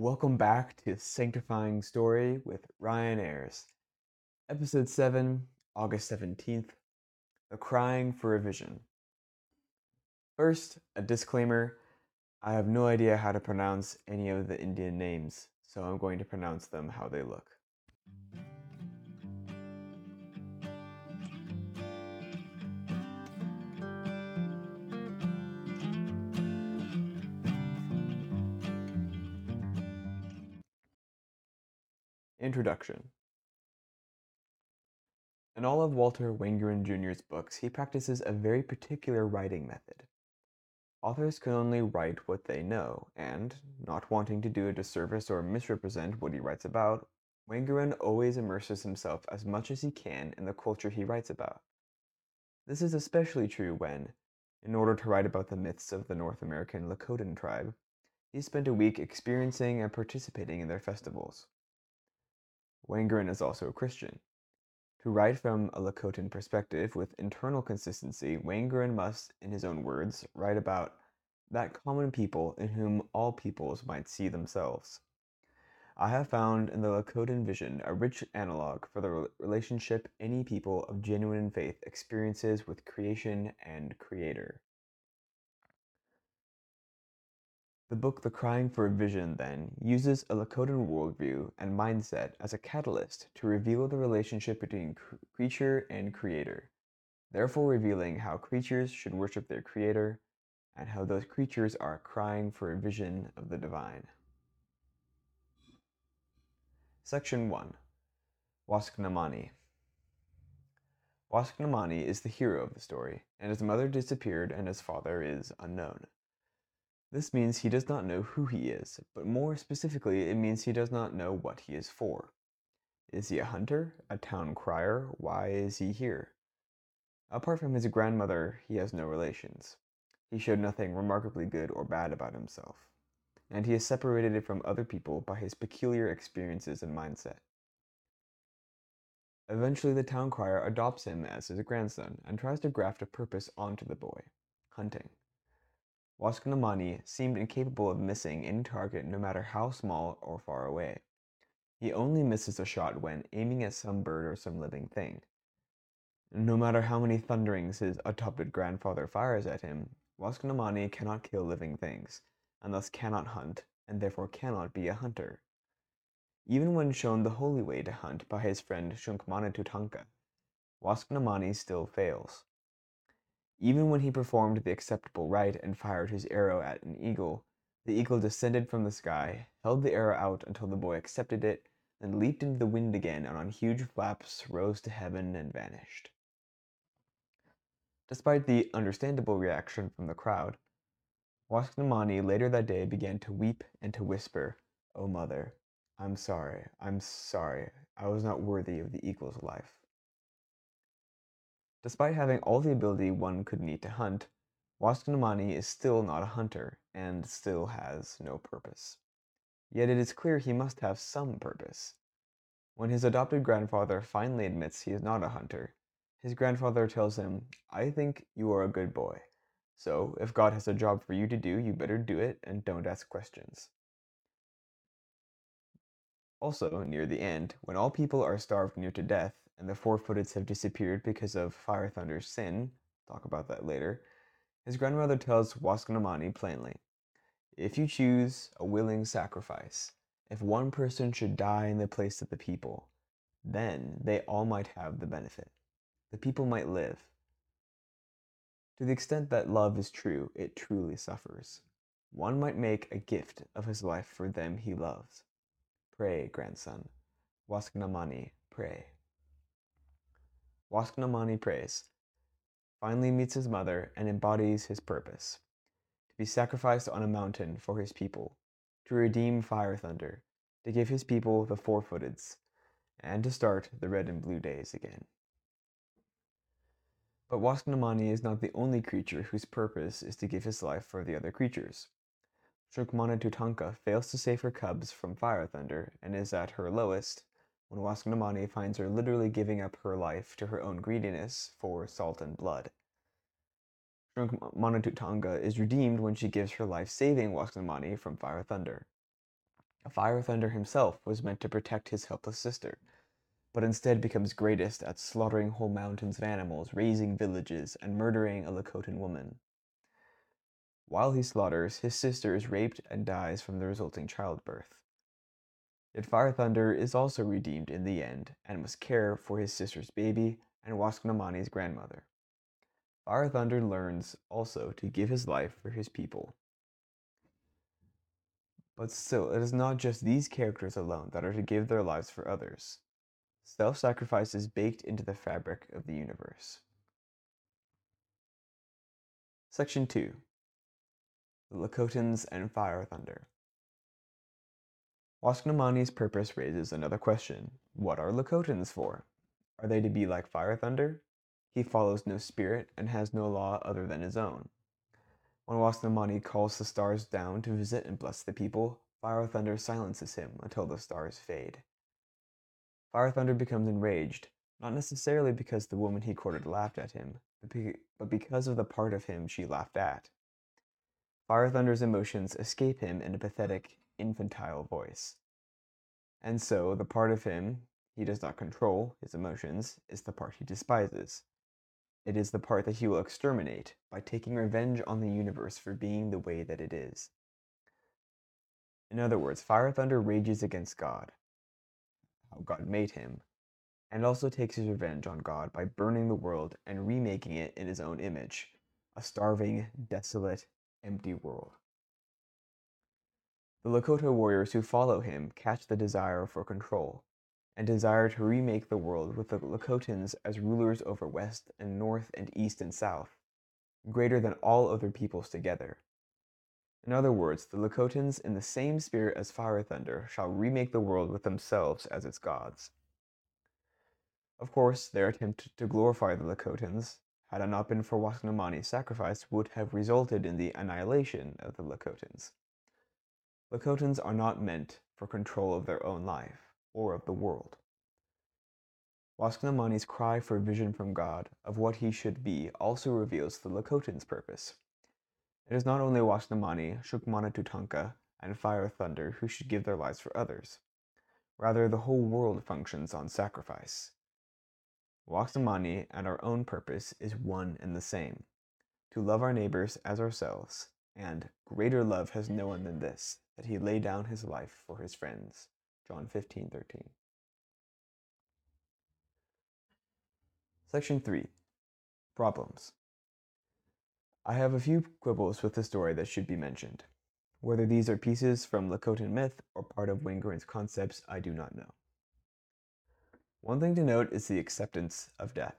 Welcome back to Sanctifying Story with Ryan Ayres. Episode 7, August 17th The Crying for a Vision. First, a disclaimer I have no idea how to pronounce any of the Indian names, so I'm going to pronounce them how they look. Introduction In all of Walter Wangerin Jr.'s books, he practices a very particular writing method. Authors can only write what they know, and, not wanting to do a disservice or misrepresent what he writes about, Wangerin always immerses himself as much as he can in the culture he writes about. This is especially true when, in order to write about the myths of the North American Lakota tribe, he spent a week experiencing and participating in their festivals. Wangerin is also a Christian. To write from a Lakotan perspective with internal consistency, Wangerin must, in his own words, write about that common people in whom all peoples might see themselves. I have found in the Lakotan vision a rich analog for the relationship any people of genuine faith experiences with creation and creator. The book The Crying for a Vision, then, uses a Lakotan worldview and mindset as a catalyst to reveal the relationship between cr- creature and creator, therefore revealing how creatures should worship their creator and how those creatures are crying for a vision of the divine. Section 1 Wasknamani Wasknamani is the hero of the story, and his mother disappeared and his father is unknown. This means he does not know who he is, but more specifically, it means he does not know what he is for. Is he a hunter? A town crier? Why is he here? Apart from his grandmother, he has no relations. He showed nothing remarkably good or bad about himself, and he is separated from other people by his peculiar experiences and mindset. Eventually, the town crier adopts him as his grandson and tries to graft a purpose onto the boy hunting. Wasknamani seemed incapable of missing any target no matter how small or far away. He only misses a shot when aiming at some bird or some living thing. No matter how many thunderings his adopted grandfather fires at him, Wasknamani cannot kill living things, and thus cannot hunt, and therefore cannot be a hunter. Even when shown the holy way to hunt by his friend Shunkmanatutanka, Wasknamani still fails. Even when he performed the acceptable rite and fired his arrow at an eagle, the eagle descended from the sky, held the arrow out until the boy accepted it, then leaped into the wind again and on huge flaps rose to heaven and vanished. Despite the understandable reaction from the crowd, Wasknamani later that day began to weep and to whisper, O oh, mother, I'm sorry, I'm sorry, I was not worthy of the eagle's life. Despite having all the ability one could need to hunt, Wasknamani is still not a hunter and still has no purpose. Yet it is clear he must have some purpose. When his adopted grandfather finally admits he is not a hunter, his grandfather tells him, I think you are a good boy. So, if God has a job for you to do, you better do it and don't ask questions. Also, near the end, when all people are starved near to death and the four footeds have disappeared because of Fire Thunder's sin, talk about that later, his grandmother tells Wasknamani plainly If you choose a willing sacrifice, if one person should die in the place of the people, then they all might have the benefit. The people might live. To the extent that love is true, it truly suffers. One might make a gift of his life for them he loves. Pray, grandson. Wasknamani, pray. Wasknamani prays, finally meets his mother and embodies his purpose to be sacrificed on a mountain for his people, to redeem Fire Thunder, to give his people the four footeds, and to start the red and blue days again. But Wasknamani is not the only creature whose purpose is to give his life for the other creatures. Shunkmanatutanka fails to save her cubs from fire thunder and is at her lowest when Wasknamani finds her literally giving up her life to her own greediness for salt and blood. Shunkmanatutanka is redeemed when she gives her life saving Wasknamani from fire thunder. Fire Thunder himself was meant to protect his helpless sister, but instead becomes greatest at slaughtering whole mountains of animals, razing villages, and murdering a Lakotan woman. While he slaughters, his sister is raped and dies from the resulting childbirth. Yet Fire Thunder is also redeemed in the end and must care for his sister's baby and Wasknamani's grandmother. Fire Thunder learns also to give his life for his people. But still, it is not just these characters alone that are to give their lives for others. Self sacrifice is baked into the fabric of the universe. Section 2 The Lakotans and Fire Thunder. Wasknamani's purpose raises another question What are Lakotans for? Are they to be like Fire Thunder? He follows no spirit and has no law other than his own. When Wasknamani calls the stars down to visit and bless the people, Fire Thunder silences him until the stars fade. Fire Thunder becomes enraged, not necessarily because the woman he courted laughed at him, but because of the part of him she laughed at. Fire Thunder's emotions escape him in a pathetic, infantile voice. And so, the part of him he does not control, his emotions, is the part he despises. It is the part that he will exterminate by taking revenge on the universe for being the way that it is. In other words, Fire Thunder rages against God, how God made him, and also takes his revenge on God by burning the world and remaking it in his own image a starving, desolate, empty world. The Lakota warriors who follow him catch the desire for control and desire to remake the world with the Lakotans as rulers over West and North and East and South, greater than all other peoples together. In other words, the Lakotans, in the same spirit as Fire Thunder, shall remake the world with themselves as its gods. Of course, their attempt to glorify the Lakotans, had it not been for Wasknamani's sacrifice, would have resulted in the annihilation of the Lakotans. Lakotans are not meant for control of their own life or of the world. Wasknamani's cry for vision from God of what he should be also reveals the Lakotans' purpose. It is not only Wasknamani, Shukmana Tutanka, and Fire Thunder who should give their lives for others. Rather, the whole world functions on sacrifice. Wasknamani and our own purpose is one and the same to love our neighbors as ourselves, and greater love has no one than this, that he lay down his life for his friends. John 15 13. Section 3 Problems. I have a few quibbles with the story that should be mentioned. Whether these are pieces from Lakota myth or part of Wangerin's concepts, I do not know. One thing to note is the acceptance of death.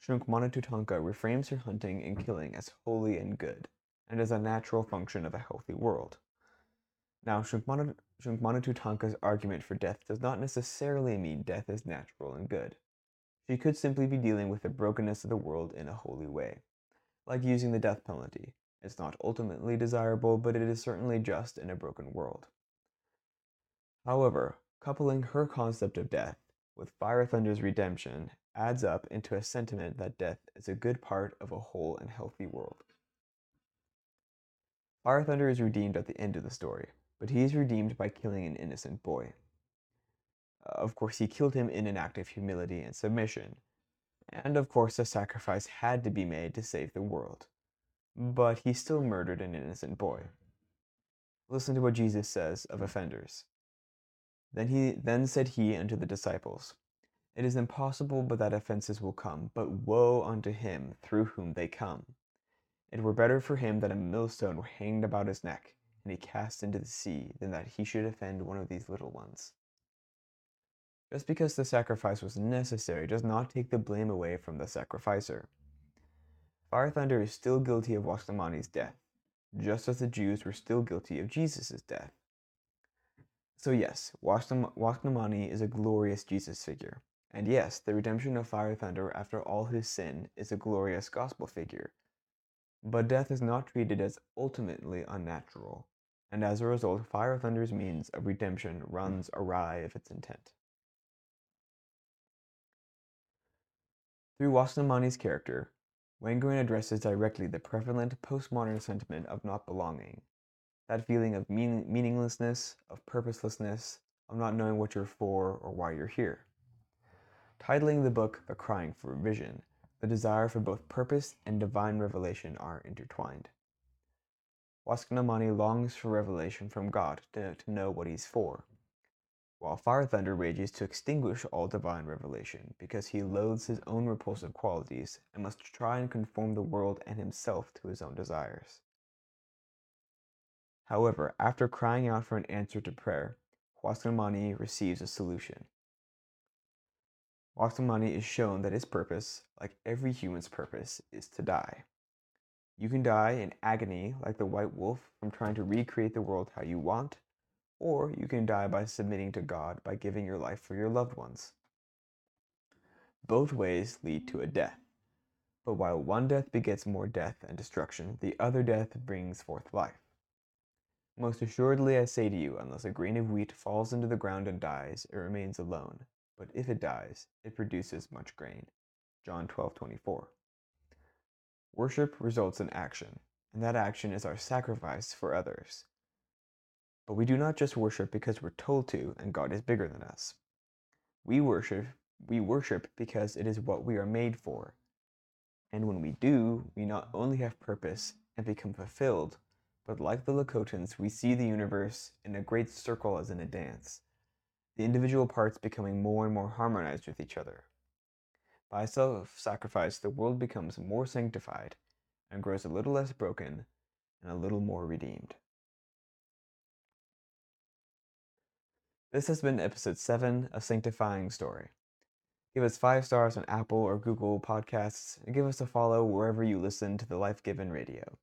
Shunk Shunkmonatutanka reframes her hunting and killing as holy and good, and as a natural function of a healthy world. Now, Shunkmonatutanka's argument for death does not necessarily mean death is natural and good. She could simply be dealing with the brokenness of the world in a holy way, like using the death penalty. It's not ultimately desirable, but it is certainly just in a broken world. However, coupling her concept of death with Fire Thunder's redemption adds up into a sentiment that death is a good part of a whole and healthy world. Fire Thunder is redeemed at the end of the story, but he is redeemed by killing an innocent boy. Uh, of course, he killed him in an act of humility and submission, and of course, a sacrifice had to be made to save the world. But he still murdered an innocent boy. Listen to what Jesus says of offenders. Then he then said he unto the disciples, It is impossible but that offenses will come, but woe unto him through whom they come. It were better for him that a millstone were hanged about his neck, and he cast into the sea, than that he should offend one of these little ones. Just because the sacrifice was necessary does not take the blame away from the sacrificer. Fire Thunder is still guilty of Wasknamani's death, just as the Jews were still guilty of Jesus' death. So yes, Wasknamani is a glorious Jesus figure. And yes, the redemption of Fire Thunder after all his sin is a glorious gospel figure. But death is not treated as ultimately unnatural, and as a result, Fire Thunder's means of redemption runs awry of its intent. Through Wasknamani's character, Wangerin addresses directly the prevalent postmodern sentiment of not belonging, that feeling of mean- meaninglessness, of purposelessness, of not knowing what you're for or why you're here. Titling the book The Crying for Vision, the desire for both purpose and divine revelation are intertwined. Waskanamani longs for revelation from God to, to know what he's for, while Fire Thunder rages to extinguish all divine revelation because he loathes his own repulsive qualities and must try and conform the world and himself to his own desires. However, after crying out for an answer to prayer, Waskamani receives a solution. Waskamani is shown that his purpose, like every human's purpose, is to die. You can die in agony like the white wolf from trying to recreate the world how you want, or you can die by submitting to God by giving your life for your loved ones. Both ways lead to a death. But while one death begets more death and destruction, the other death brings forth life. Most assuredly I say to you, unless a grain of wheat falls into the ground and dies, it remains alone. But if it dies, it produces much grain. John 12:24. Worship results in action, and that action is our sacrifice for others. But we do not just worship because we're told to and God is bigger than us. We worship we worship because it is what we are made for. And when we do, we not only have purpose and become fulfilled, but like the Lakotans, we see the universe in a great circle as in a dance, the individual parts becoming more and more harmonized with each other. By self sacrifice, the world becomes more sanctified and grows a little less broken and a little more redeemed. This has been episode 7 of Sanctifying Story. Give us 5 stars on Apple or Google Podcasts and give us a follow wherever you listen to the Life Given Radio.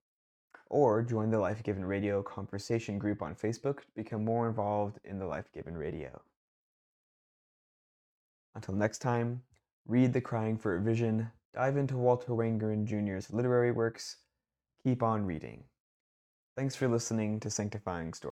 Or join the Life Given Radio conversation group on Facebook to become more involved in the Life Given Radio. Until next time, read The Crying for a Vision, dive into Walter Wangerin Jr.'s literary works, keep on reading. Thanks for listening to Sanctifying Story.